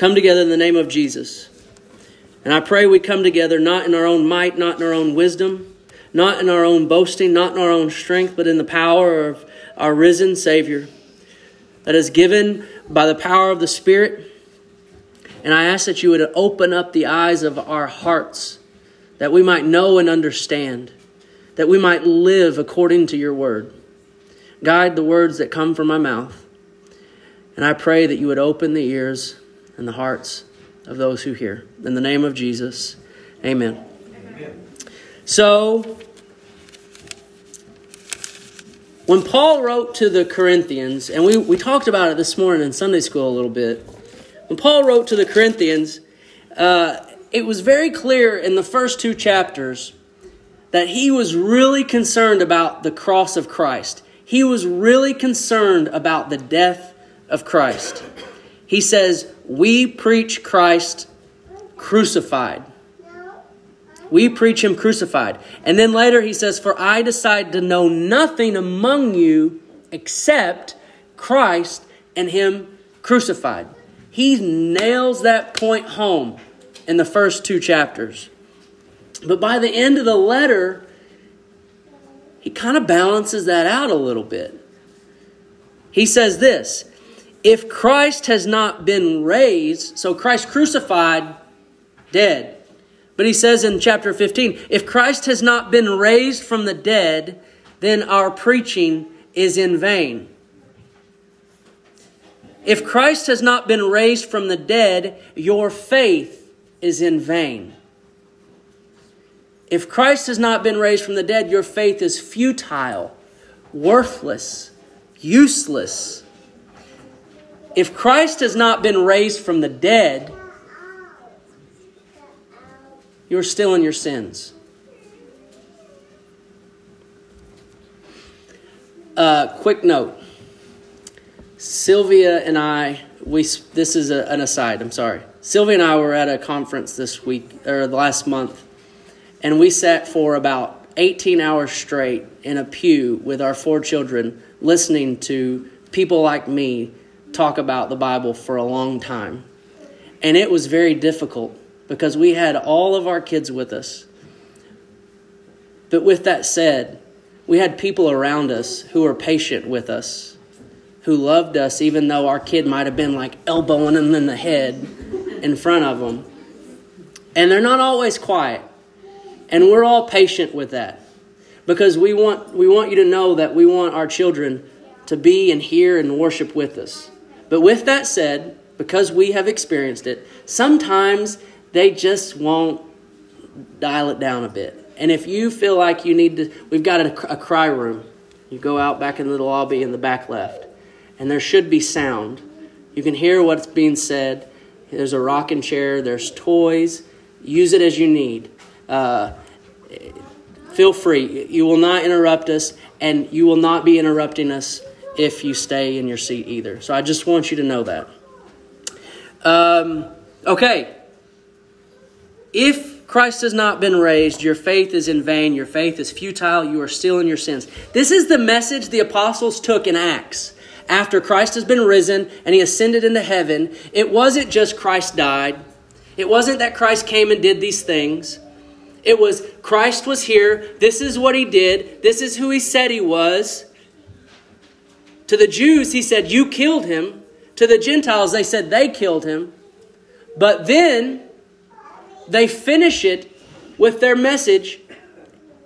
come together in the name of Jesus. And I pray we come together not in our own might, not in our own wisdom, not in our own boasting, not in our own strength, but in the power of our risen Savior that is given by the power of the Spirit. And I ask that you would open up the eyes of our hearts that we might know and understand, that we might live according to your word. Guide the words that come from my mouth. And I pray that you would open the ears and the hearts of those who hear. In the name of Jesus, amen. amen. So, when Paul wrote to the Corinthians, and we, we talked about it this morning in Sunday school a little bit, when Paul wrote to the Corinthians, uh, it was very clear in the first two chapters that he was really concerned about the cross of Christ. He was really concerned about the death of Christ. He says, We preach Christ crucified. We preach him crucified. And then later he says, For I decide to know nothing among you except Christ and him crucified. He nails that point home in the first two chapters. But by the end of the letter, he kind of balances that out a little bit. He says this If Christ has not been raised, so Christ crucified, dead, but he says in chapter 15, if Christ has not been raised from the dead, then our preaching is in vain. If Christ has not been raised from the dead, your faith is in vain. If Christ has not been raised from the dead, your faith is futile, worthless, useless. If Christ has not been raised from the dead, you're still in your sins. Uh, quick note Sylvia and I, we this is a, an aside, I'm sorry. Sylvia and I were at a conference this week, or last month, and we sat for about 18 hours straight in a pew with our four children, listening to people like me talk about the Bible for a long time. And it was very difficult because we had all of our kids with us. But with that said, we had people around us who were patient with us, who loved us, even though our kid might have been like elbowing them in the head in front of them. And they're not always quiet. And we're all patient with that because we want, we want you to know that we want our children to be and hear and worship with us. But with that said, because we have experienced it, sometimes they just won't dial it down a bit. And if you feel like you need to, we've got a, a cry room. You go out back into the lobby in the back left, and there should be sound. You can hear what's being said. There's a rocking chair, there's toys. Use it as you need. Uh, feel free. You will not interrupt us, and you will not be interrupting us if you stay in your seat either. So I just want you to know that. Um, okay, if Christ has not been raised, your faith is in vain, your faith is futile, you are still in your sins. This is the message the apostles took in Acts. After Christ has been risen and he ascended into heaven, it wasn't just Christ died. It wasn't that Christ came and did these things. It was Christ was here. This is what he did. This is who he said he was. To the Jews, he said, You killed him. To the Gentiles, they said they killed him. But then they finish it with their message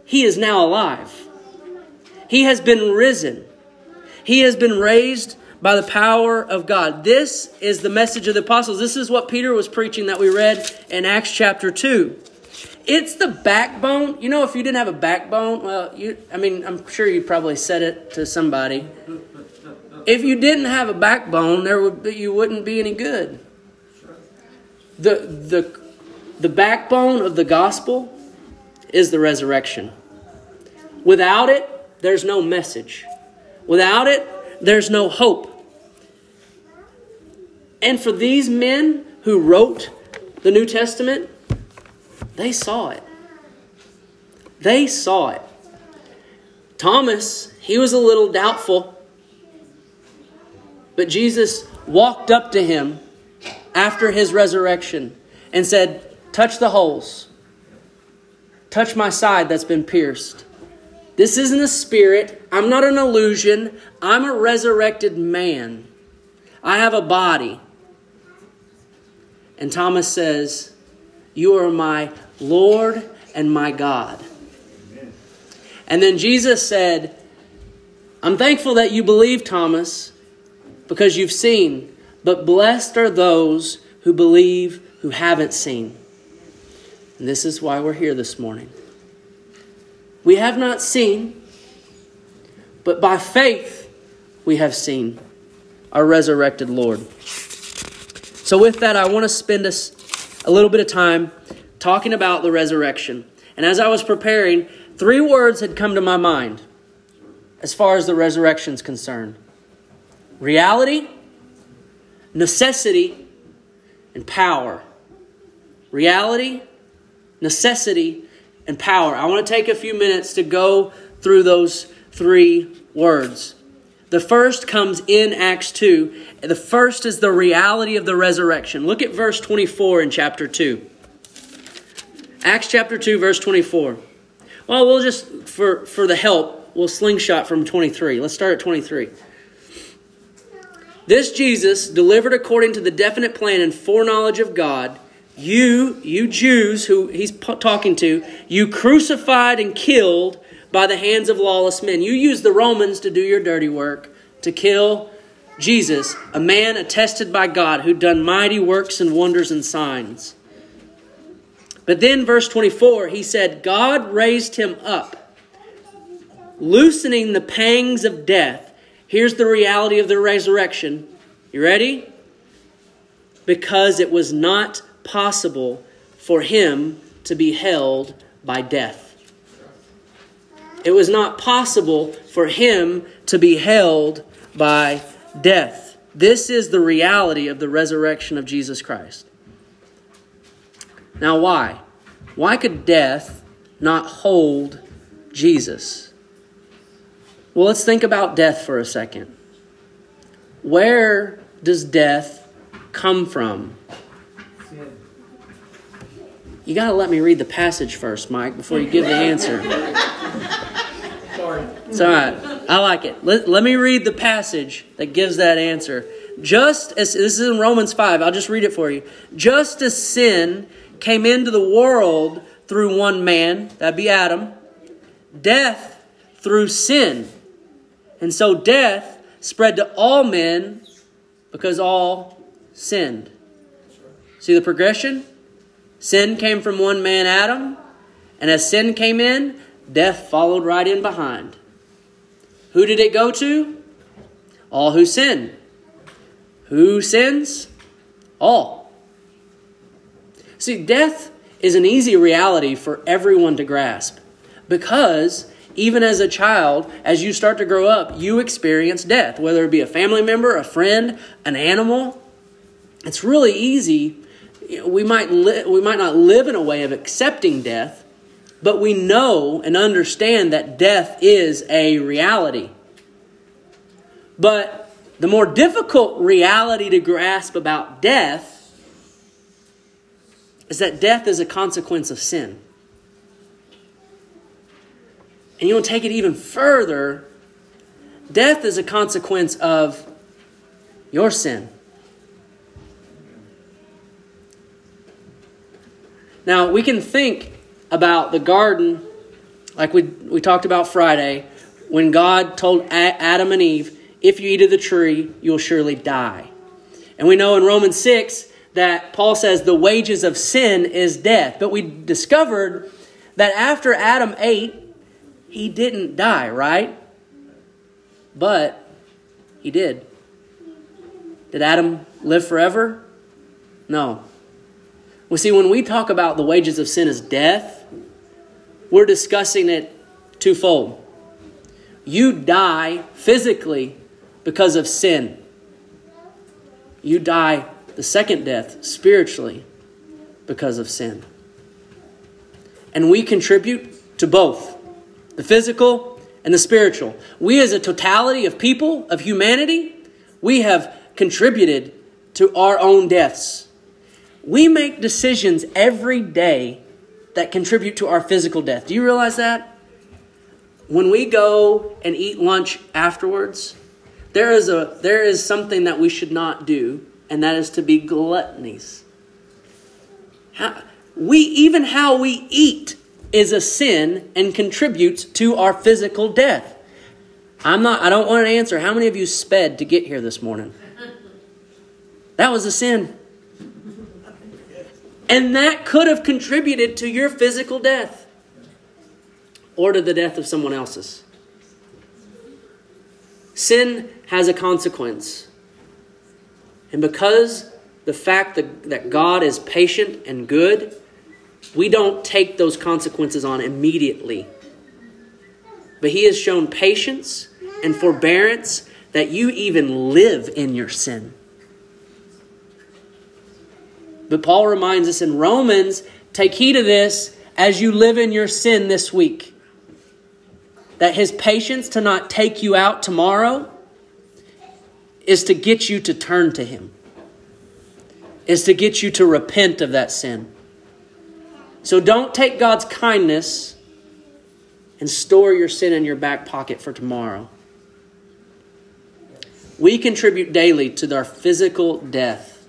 He is now alive. He has been risen. He has been raised by the power of God. This is the message of the apostles. This is what Peter was preaching that we read in Acts chapter 2. It's the backbone. You know, if you didn't have a backbone, well, you, I mean, I'm sure you probably said it to somebody. If you didn't have a backbone, there would be, you wouldn't be any good. The, the the backbone of the gospel is the resurrection. Without it, there's no message. Without it, there's no hope. And for these men who wrote the New Testament, they saw it. They saw it. Thomas, he was a little doubtful, but Jesus walked up to him after his resurrection and said, Touch the holes, touch my side that's been pierced. This isn't a spirit. I'm not an illusion. I'm a resurrected man. I have a body. And Thomas says, You are my Lord and my God. And then Jesus said, I'm thankful that you believe, Thomas, because you've seen, but blessed are those who believe who haven't seen. And this is why we're here this morning. We have not seen, but by faith we have seen our resurrected Lord. So, with that, I want to spend us a little bit of time talking about the resurrection. And as I was preparing, three words had come to my mind as far as the resurrection is concerned reality, necessity, and power. Reality, necessity, and power. I want to take a few minutes to go through those three words. The first comes in Acts 2. The first is the reality of the resurrection. Look at verse 24 in chapter 2. Acts chapter 2, verse 24. Well, we'll just, for, for the help, we'll slingshot from 23. Let's start at 23. This Jesus, delivered according to the definite plan and foreknowledge of God, you, you Jews who he's talking to, you crucified and killed by the hands of lawless men. You used the Romans to do your dirty work, to kill Jesus, a man attested by God who'd done mighty works and wonders and signs. But then, verse 24, he said, God raised him up, loosening the pangs of death. Here's the reality of the resurrection. You ready? Because it was not possible for him to be held by death. It was not possible for him to be held by death. This is the reality of the resurrection of Jesus Christ. Now, why? Why could death not hold Jesus? Well, let's think about death for a second. Where does death come from? You got to let me read the passage first, Mike, before you give the answer. Sorry. It's all right. I like it. Let, let me read the passage that gives that answer. Just as this is in Romans 5, I'll just read it for you. Just as sin came into the world through one man, that'd be Adam, death through sin. And so death spread to all men because all sinned. See the progression? Sin came from one man, Adam, and as sin came in, death followed right in behind. Who did it go to? All who sin. Who sins? All. See, death is an easy reality for everyone to grasp because even as a child, as you start to grow up, you experience death, whether it be a family member, a friend, an animal. It's really easy we might li- we might not live in a way of accepting death, but we know and understand that death is a reality. But the more difficult reality to grasp about death is that death is a consequence of sin. And you want to take it even further, death is a consequence of your sin. Now, we can think about the garden, like we, we talked about Friday, when God told Adam and Eve, if you eat of the tree, you'll surely die. And we know in Romans 6 that Paul says the wages of sin is death. But we discovered that after Adam ate, he didn't die, right? But he did. Did Adam live forever? No. Well, see, when we talk about the wages of sin as death, we're discussing it twofold. You die physically because of sin. You die the second death spiritually because of sin. And we contribute to both the physical and the spiritual. We, as a totality of people, of humanity, we have contributed to our own deaths. We make decisions every day that contribute to our physical death. Do you realize that? When we go and eat lunch afterwards, there is a there is something that we should not do, and that is to be gluttonies. How, we even how we eat is a sin and contributes to our physical death. I'm not I don't want to answer how many of you sped to get here this morning. That was a sin. And that could have contributed to your physical death or to the death of someone else's. Sin has a consequence. And because the fact that, that God is patient and good, we don't take those consequences on immediately. But He has shown patience and forbearance that you even live in your sin. But Paul reminds us in Romans take heed of this as you live in your sin this week. That his patience to not take you out tomorrow is to get you to turn to him, is to get you to repent of that sin. So don't take God's kindness and store your sin in your back pocket for tomorrow. We contribute daily to our physical death.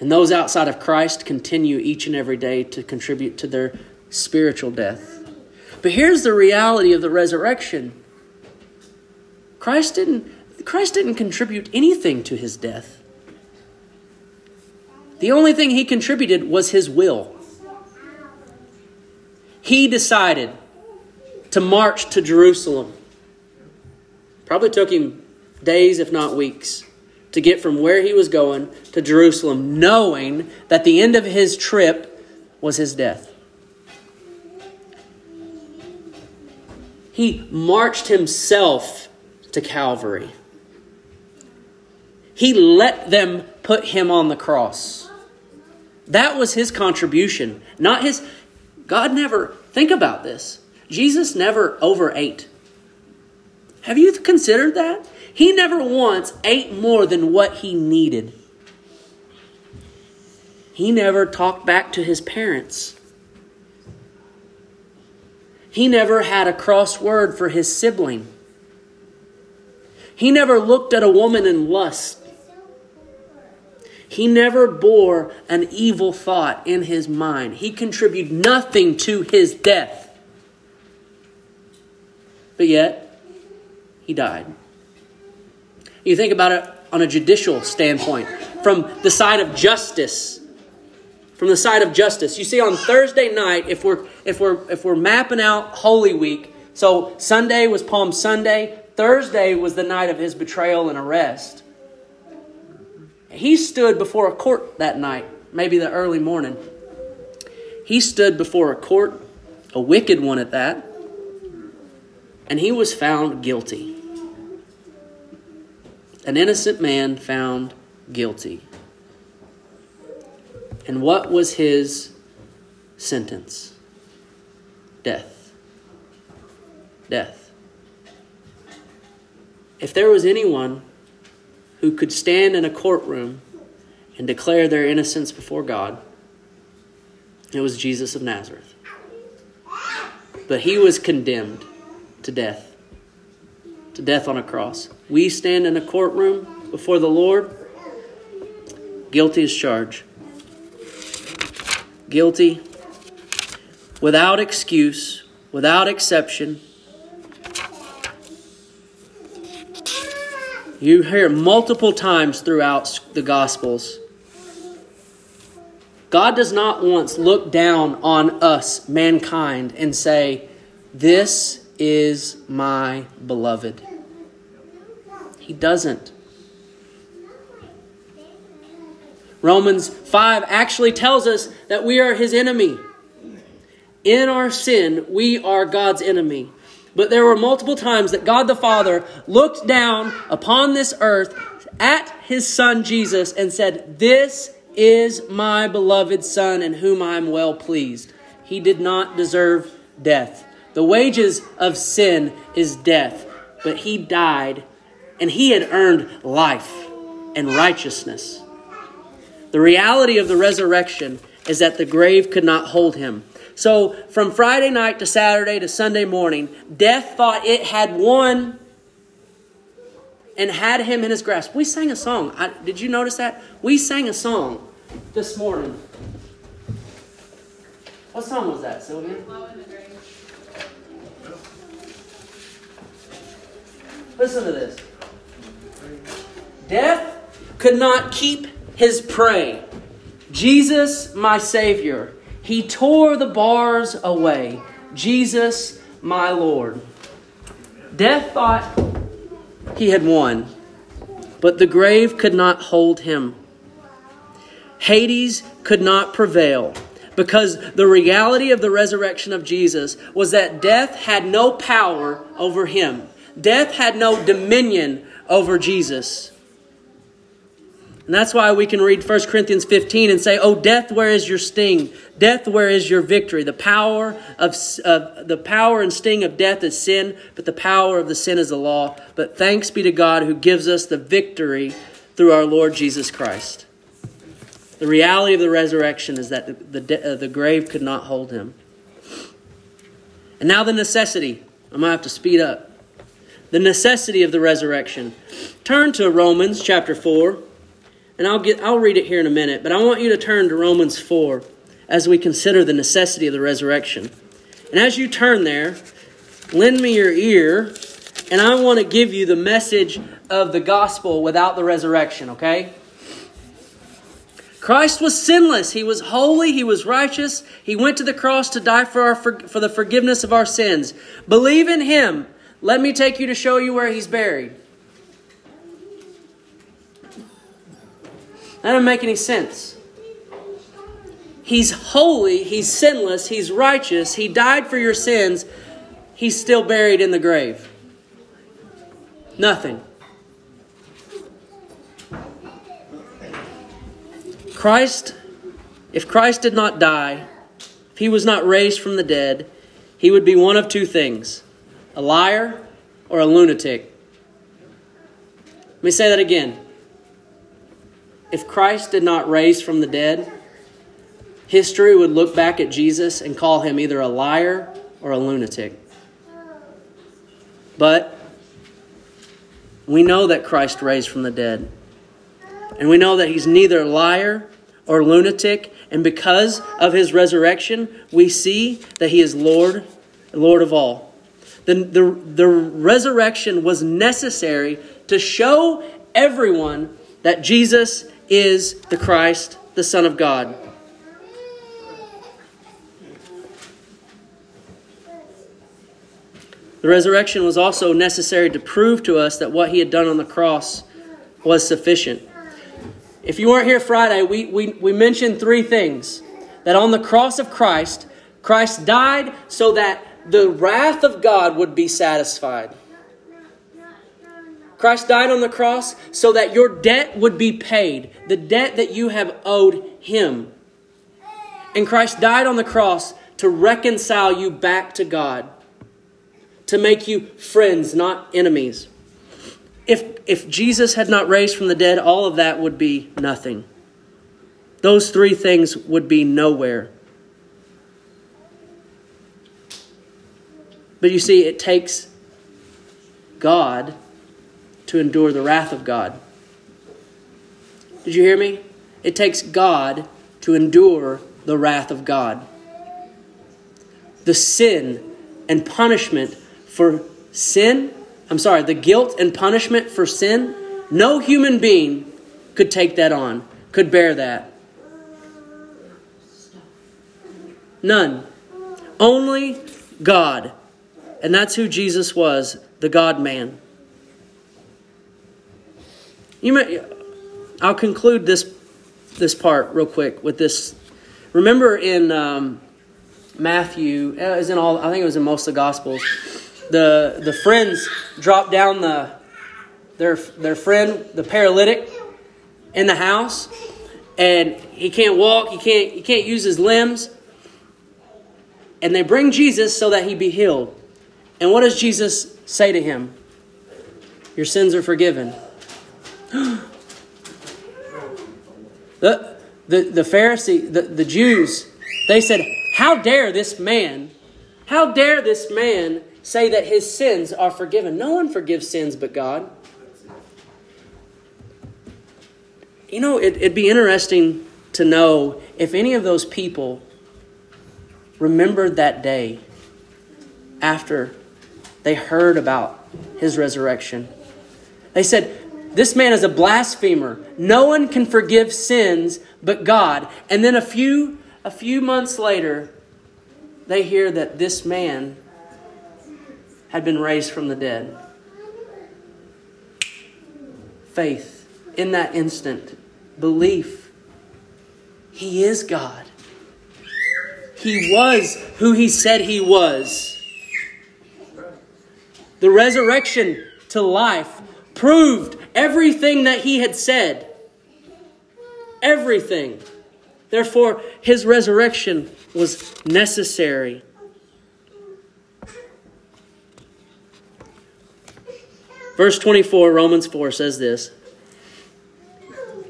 And those outside of Christ continue each and every day to contribute to their spiritual death. But here's the reality of the resurrection. Christ didn't Christ didn't contribute anything to his death. The only thing he contributed was his will. He decided to march to Jerusalem. Probably took him days, if not weeks to get from where he was going to Jerusalem, knowing that the end of his trip was his death. He marched himself to Calvary. He let them put him on the cross. That was his contribution, not his. God never, think about this. Jesus never overate. Have you considered that? He never once ate more than what he needed. He never talked back to his parents. He never had a cross word for his sibling. He never looked at a woman in lust. He never bore an evil thought in his mind. He contributed nothing to his death. But yet, he died. You think about it on a judicial standpoint, from the side of justice. From the side of justice. You see, on Thursday night, if we're if we're if we're mapping out Holy Week, so Sunday was Palm Sunday, Thursday was the night of his betrayal and arrest. He stood before a court that night, maybe the early morning. He stood before a court, a wicked one at that, and he was found guilty an innocent man found guilty. And what was his sentence? Death. Death. If there was anyone who could stand in a courtroom and declare their innocence before God, it was Jesus of Nazareth. But he was condemned to death to death on a cross. We stand in a courtroom before the Lord, guilty as charged. Guilty, without excuse, without exception. You hear multiple times throughout the Gospels. God does not once look down on us, mankind, and say, This is my beloved. He doesn't. Romans 5 actually tells us that we are his enemy. In our sin, we are God's enemy. But there were multiple times that God the Father looked down upon this earth at his son Jesus and said, This is my beloved Son in whom I am well pleased. He did not deserve death. The wages of sin is death, but he died and he had earned life. and righteousness. The reality of the resurrection is that the grave could not hold him. So, from Friday night to Saturday to Sunday morning, death thought it had won and had him in his grasp. We sang a song. I, did you notice that? We sang a song this morning. What song was that, Sylvia? Listen to this. Death could not keep his prey. Jesus, my Savior, he tore the bars away. Jesus, my Lord. Death thought he had won, but the grave could not hold him. Hades could not prevail because the reality of the resurrection of Jesus was that death had no power over him. Death had no dominion over Jesus. And that's why we can read 1 Corinthians 15 and say, Oh, death, where is your sting? Death, where is your victory? The power of, the power and sting of death is sin, but the power of the sin is the law. But thanks be to God who gives us the victory through our Lord Jesus Christ. The reality of the resurrection is that the, the, uh, the grave could not hold him. And now the necessity. I'm going to have to speed up. The necessity of the resurrection. Turn to Romans chapter 4 and I'll get I'll read it here in a minute, but I want you to turn to Romans 4 as we consider the necessity of the resurrection. And as you turn there, lend me your ear, and I want to give you the message of the gospel without the resurrection, okay? Christ was sinless. He was holy. He was righteous. He went to the cross to die for, our, for, for the forgiveness of our sins. Believe in Him. Let me take you to show you where He's buried. That doesn't make any sense. He's holy, he's sinless, he's righteous, he died for your sins, he's still buried in the grave. Nothing. Christ, if Christ did not die, if he was not raised from the dead, he would be one of two things a liar or a lunatic. Let me say that again if Christ did not raise from the dead, history would look back at Jesus and call him either a liar or a lunatic. But we know that Christ raised from the dead. And we know that he's neither a liar or lunatic. And because of his resurrection, we see that he is Lord, Lord of all. The, the, the resurrection was necessary to show everyone that Jesus is the Christ, the Son of God. The resurrection was also necessary to prove to us that what he had done on the cross was sufficient. If you weren't here Friday, we, we, we mentioned three things. That on the cross of Christ, Christ died so that the wrath of God would be satisfied. Christ died on the cross so that your debt would be paid, the debt that you have owed him. And Christ died on the cross to reconcile you back to God, to make you friends, not enemies. If, if Jesus had not raised from the dead, all of that would be nothing. Those three things would be nowhere. But you see, it takes God to endure the wrath of God. Did you hear me? It takes God to endure the wrath of God. The sin and punishment for sin, I'm sorry, the guilt and punishment for sin, no human being could take that on, could bear that. None. Only God. And that's who Jesus was, the God man. You may, I'll conclude this this part real quick with this. Remember in um, Matthew, uh, is in all. I think it was in most of the Gospels. The the friends drop down the their their friend, the paralytic, in the house, and he can't walk. He can't he can't use his limbs. And they bring Jesus so that he be healed. And what does Jesus say to him? Your sins are forgiven. The, the, the Pharisee, the, the Jews, they said, How dare this man, how dare this man say that his sins are forgiven? No one forgives sins but God. You know, it, it'd be interesting to know if any of those people remembered that day after they heard about his resurrection. They said, This man is a blasphemer. No one can forgive sins but God. And then a few, a few months later, they hear that this man had been raised from the dead. Faith in that instant, belief. He is God. He was who he said he was. The resurrection to life proved everything that he had said. Everything. Therefore, his resurrection was necessary. Verse 24, Romans 4 says this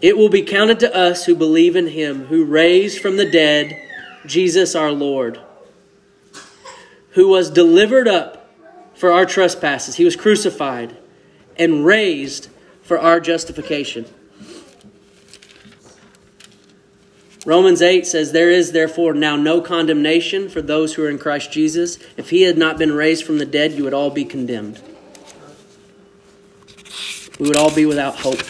It will be counted to us who believe in him who raised from the dead Jesus our Lord, who was delivered up for our trespasses. He was crucified and raised for our justification. Romans 8 says, There is therefore now no condemnation for those who are in Christ Jesus. If he had not been raised from the dead, you would all be condemned. We would all be without hope.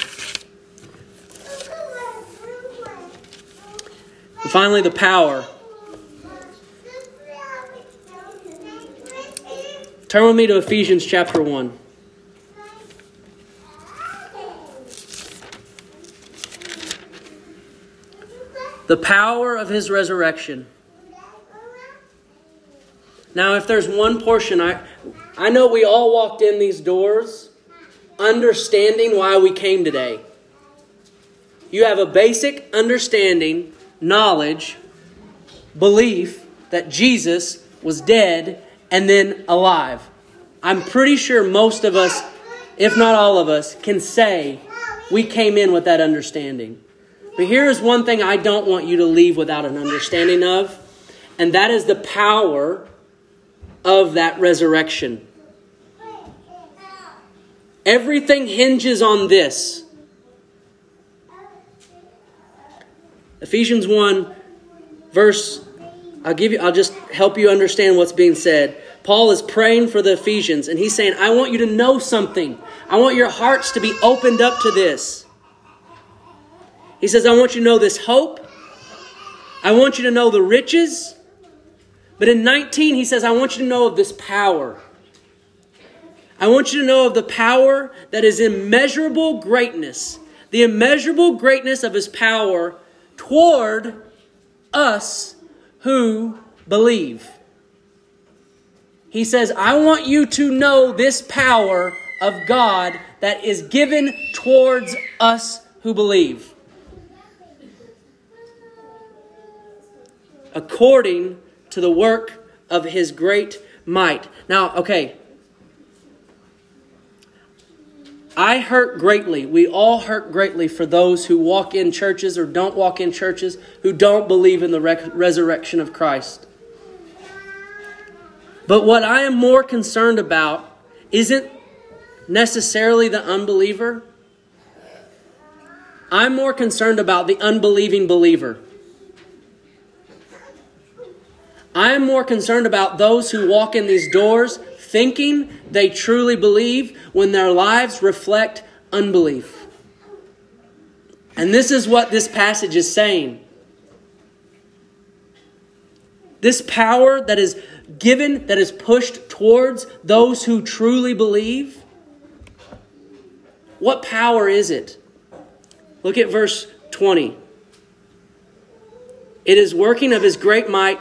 And finally, the power Turn with me to Ephesians chapter 1. The power of his resurrection. Now, if there's one portion, I, I know we all walked in these doors understanding why we came today. You have a basic understanding, knowledge, belief that Jesus was dead and then alive. I'm pretty sure most of us, if not all of us, can say we came in with that understanding. But here is one thing I don't want you to leave without an understanding of, and that is the power of that resurrection. Everything hinges on this. Ephesians 1 verse I'll give you I'll just help you understand what's being said. Paul is praying for the Ephesians and he's saying, I want you to know something. I want your hearts to be opened up to this. He says, I want you to know this hope. I want you to know the riches. But in 19, he says, I want you to know of this power. I want you to know of the power that is immeasurable greatness, the immeasurable greatness of his power toward us who believe. He says, I want you to know this power of God that is given towards us who believe. According to the work of his great might. Now, okay. I hurt greatly. We all hurt greatly for those who walk in churches or don't walk in churches who don't believe in the resurrection of Christ. But what I am more concerned about isn't necessarily the unbeliever. I'm more concerned about the unbelieving believer. I am more concerned about those who walk in these doors thinking they truly believe when their lives reflect unbelief. And this is what this passage is saying. This power that is given, that is pushed towards those who truly believe? What power is it? Look at verse 20. It is working of his great might,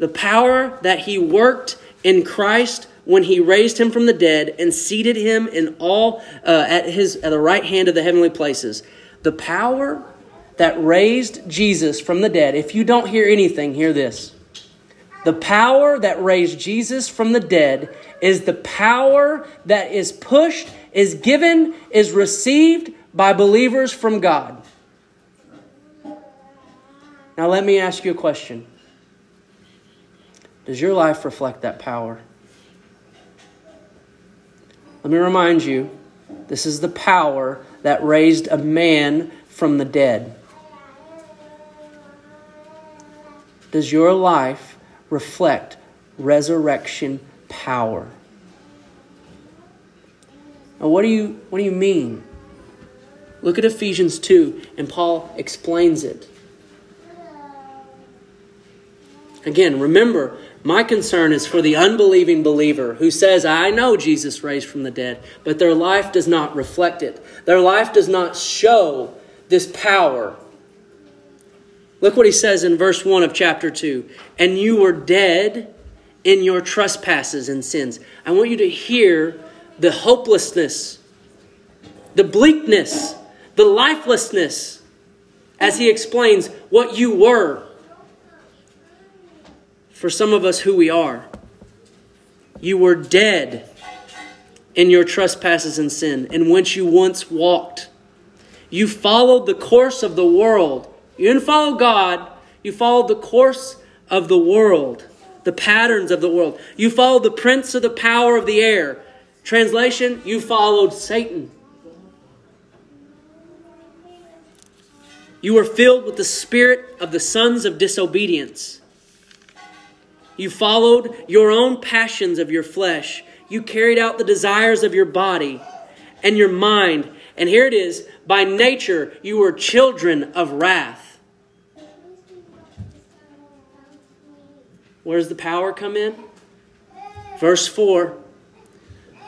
the power that he worked in Christ when he raised him from the dead and seated him in all uh, at his at the right hand of the heavenly places. The power that raised Jesus from the dead. If you don't hear anything, hear this. The power that raised Jesus from the dead is the power that is pushed, is given, is received by believers from God. Now, let me ask you a question Does your life reflect that power? Let me remind you this is the power that raised a man from the dead. Does your life reflect resurrection power? Now, what do you, what do you mean? Look at Ephesians 2, and Paul explains it. Again, remember, my concern is for the unbelieving believer who says, I know Jesus raised from the dead, but their life does not reflect it. Their life does not show this power. Look what he says in verse 1 of chapter 2 And you were dead in your trespasses and sins. I want you to hear the hopelessness, the bleakness, the lifelessness as he explains what you were for some of us who we are. You were dead in your trespasses and sin, in which you once walked. You followed the course of the world. You didn't follow God, you followed the course of the world, the patterns of the world. You followed the prince of the power of the air. Translation, you followed Satan. You were filled with the spirit of the sons of disobedience. You followed your own passions of your flesh. You carried out the desires of your body and your mind. And here it is by nature, you were children of wrath. Where does the power come in? Verse 4.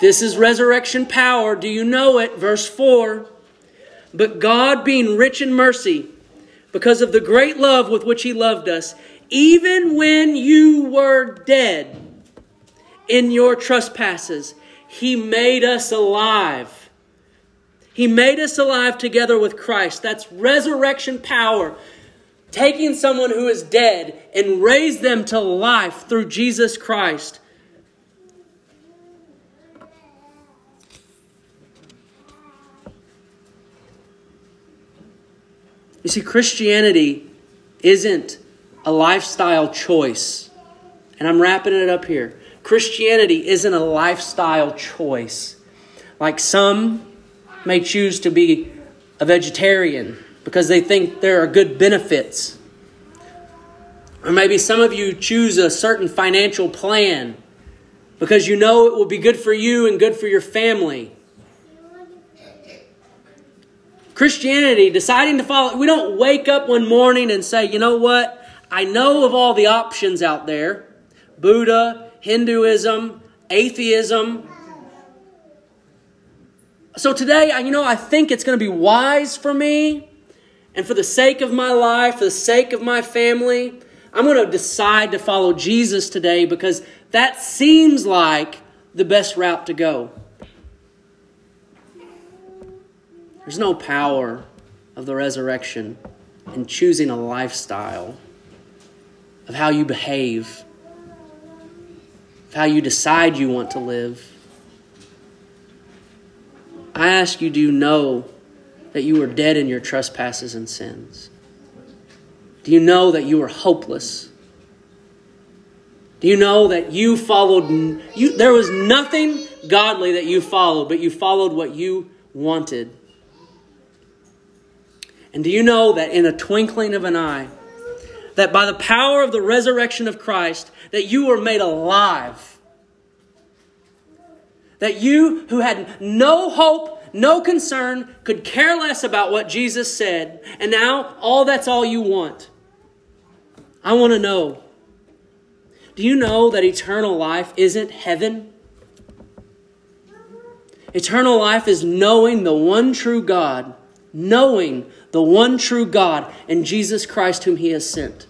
This is resurrection power. Do you know it? Verse 4. But God, being rich in mercy, because of the great love with which He loved us, even when you were dead in your trespasses, He made us alive. He made us alive together with Christ. That's resurrection power. Taking someone who is dead and raise them to life through Jesus Christ. You see, Christianity isn't a lifestyle choice. And I'm wrapping it up here. Christianity isn't a lifestyle choice. Like some may choose to be a vegetarian because they think there are good benefits. Or maybe some of you choose a certain financial plan because you know it will be good for you and good for your family. Christianity, deciding to follow, we don't wake up one morning and say, you know what? I know of all the options out there Buddha, Hinduism, atheism. So today, you know, I think it's going to be wise for me and for the sake of my life, for the sake of my family, I'm going to decide to follow Jesus today because that seems like the best route to go. There's no power of the resurrection in choosing a lifestyle of how you behave, of how you decide you want to live. I ask you, do you know that you were dead in your trespasses and sins? Do you know that you were hopeless? Do you know that you followed you there was nothing godly that you followed, but you followed what you wanted? And do you know that in a twinkling of an eye, that by the power of the resurrection of Christ, that you were made alive. That you who had no hope, no concern, could care less about what Jesus said, and now all that's all you want. I want to know. Do you know that eternal life isn't heaven? Eternal life is knowing the one true God, knowing the one true God, and Jesus Christ, whom He has sent.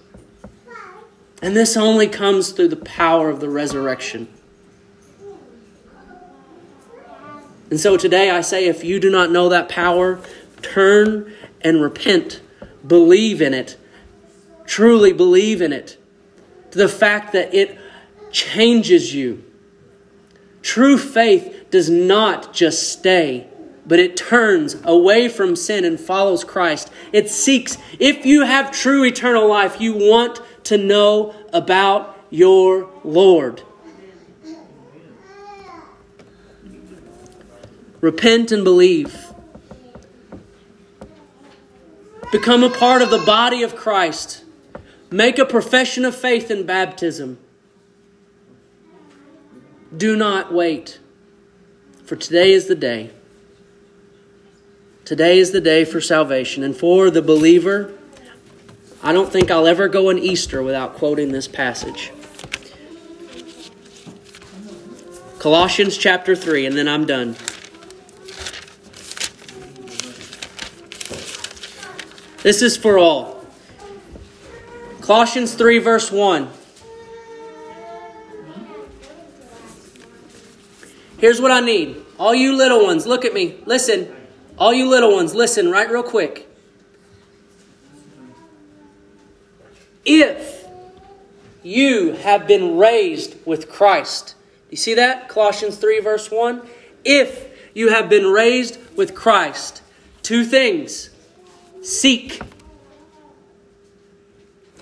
And this only comes through the power of the resurrection. And so today I say if you do not know that power, turn and repent. Believe in it. Truly believe in it. To the fact that it changes you. True faith does not just stay but it turns away from sin and follows Christ It seeks, if you have true eternal life, you want to know about your Lord. Repent and believe. Become a part of the body of Christ. Make a profession of faith in baptism. Do not wait, for today is the day. Today is the day for salvation. And for the believer, I don't think I'll ever go an Easter without quoting this passage. Colossians chapter 3, and then I'm done. This is for all. Colossians 3, verse 1. Here's what I need. All you little ones, look at me. Listen. All you little ones, listen right real quick. If you have been raised with Christ, you see that? Colossians 3, verse 1. If you have been raised with Christ, two things seek.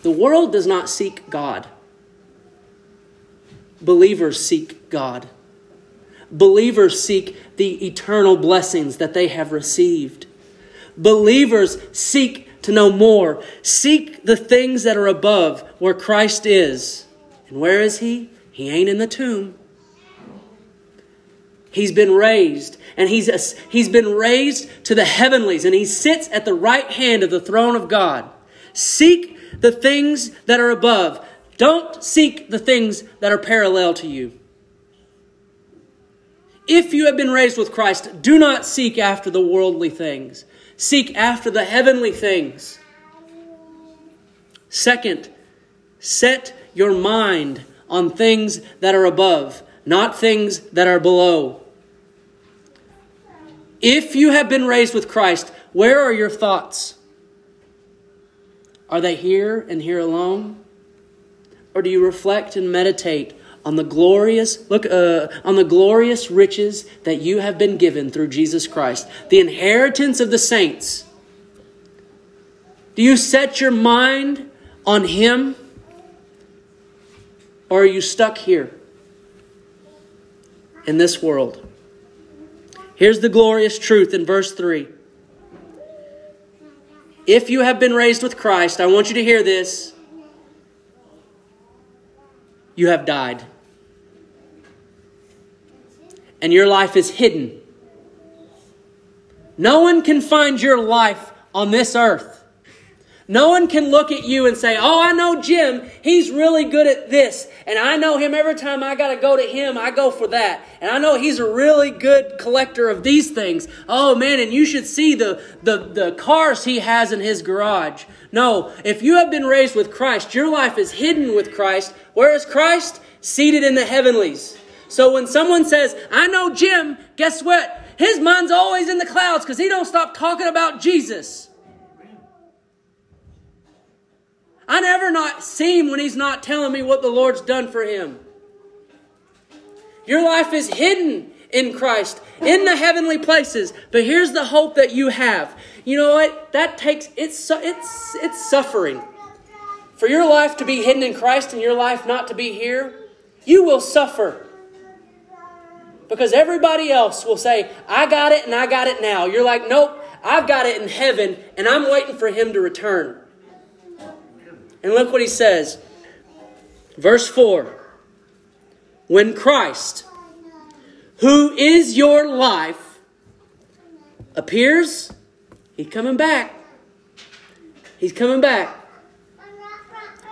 The world does not seek God, believers seek God. Believers seek the eternal blessings that they have received. Believers seek to know more. Seek the things that are above where Christ is. And where is He? He ain't in the tomb. He's been raised, and he's, he's been raised to the heavenlies, and he sits at the right hand of the throne of God. Seek the things that are above. Don't seek the things that are parallel to you. If you have been raised with Christ, do not seek after the worldly things, seek after the heavenly things. Second, set your mind on things that are above, not things that are below. If you have been raised with Christ, where are your thoughts? Are they here and here alone? Or do you reflect and meditate on the glorious look uh, on the glorious riches that you have been given through Jesus Christ, the inheritance of the saints. Do you set your mind on him or are you stuck here in this world? Here's the glorious truth in verse 3. If you have been raised with Christ, I want you to hear this you have died. And your life is hidden. No one can find your life on this earth. No one can look at you and say, Oh, I know Jim. He's really good at this. And I know him every time I got to go to him, I go for that. And I know he's a really good collector of these things. Oh, man, and you should see the, the, the cars he has in his garage. No, if you have been raised with Christ, your life is hidden with Christ. Where is Christ? Seated in the heavenlies. So when someone says, I know Jim, guess what? His mind's always in the clouds because he don't stop talking about Jesus. I never not see him when he's not telling me what the Lord's done for him. Your life is hidden in Christ, in the heavenly places. But here's the hope that you have. You know what? That takes it's it's it's suffering. For your life to be hidden in Christ and your life not to be here, you will suffer. Because everybody else will say, I got it and I got it now. You're like, nope, I've got it in heaven and I'm waiting for him to return. And look what he says. Verse 4 When Christ, who is your life, appears, he's coming back. He's coming back.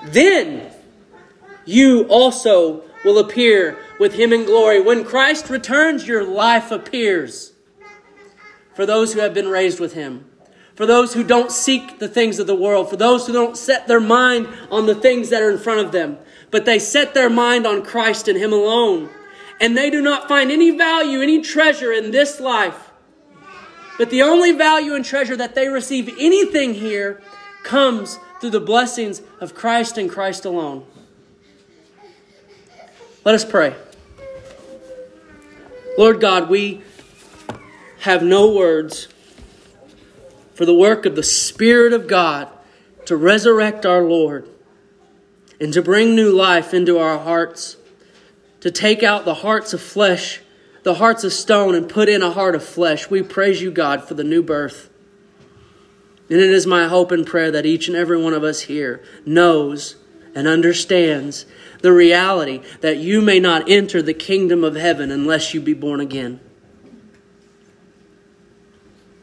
Then you also will appear with him in glory. When Christ returns, your life appears for those who have been raised with him for those who don't seek the things of the world, for those who don't set their mind on the things that are in front of them, but they set their mind on Christ and Him alone. And they do not find any value, any treasure in this life. But the only value and treasure that they receive anything here comes through the blessings of Christ and Christ alone. Let us pray. Lord God, we have no words for the work of the Spirit of God to resurrect our Lord and to bring new life into our hearts, to take out the hearts of flesh, the hearts of stone, and put in a heart of flesh. We praise you, God, for the new birth. And it is my hope and prayer that each and every one of us here knows and understands the reality that you may not enter the kingdom of heaven unless you be born again.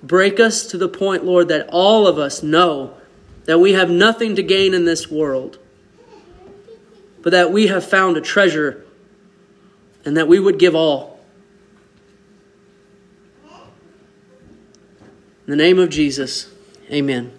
Break us to the point, Lord, that all of us know that we have nothing to gain in this world, but that we have found a treasure and that we would give all. In the name of Jesus. Amen.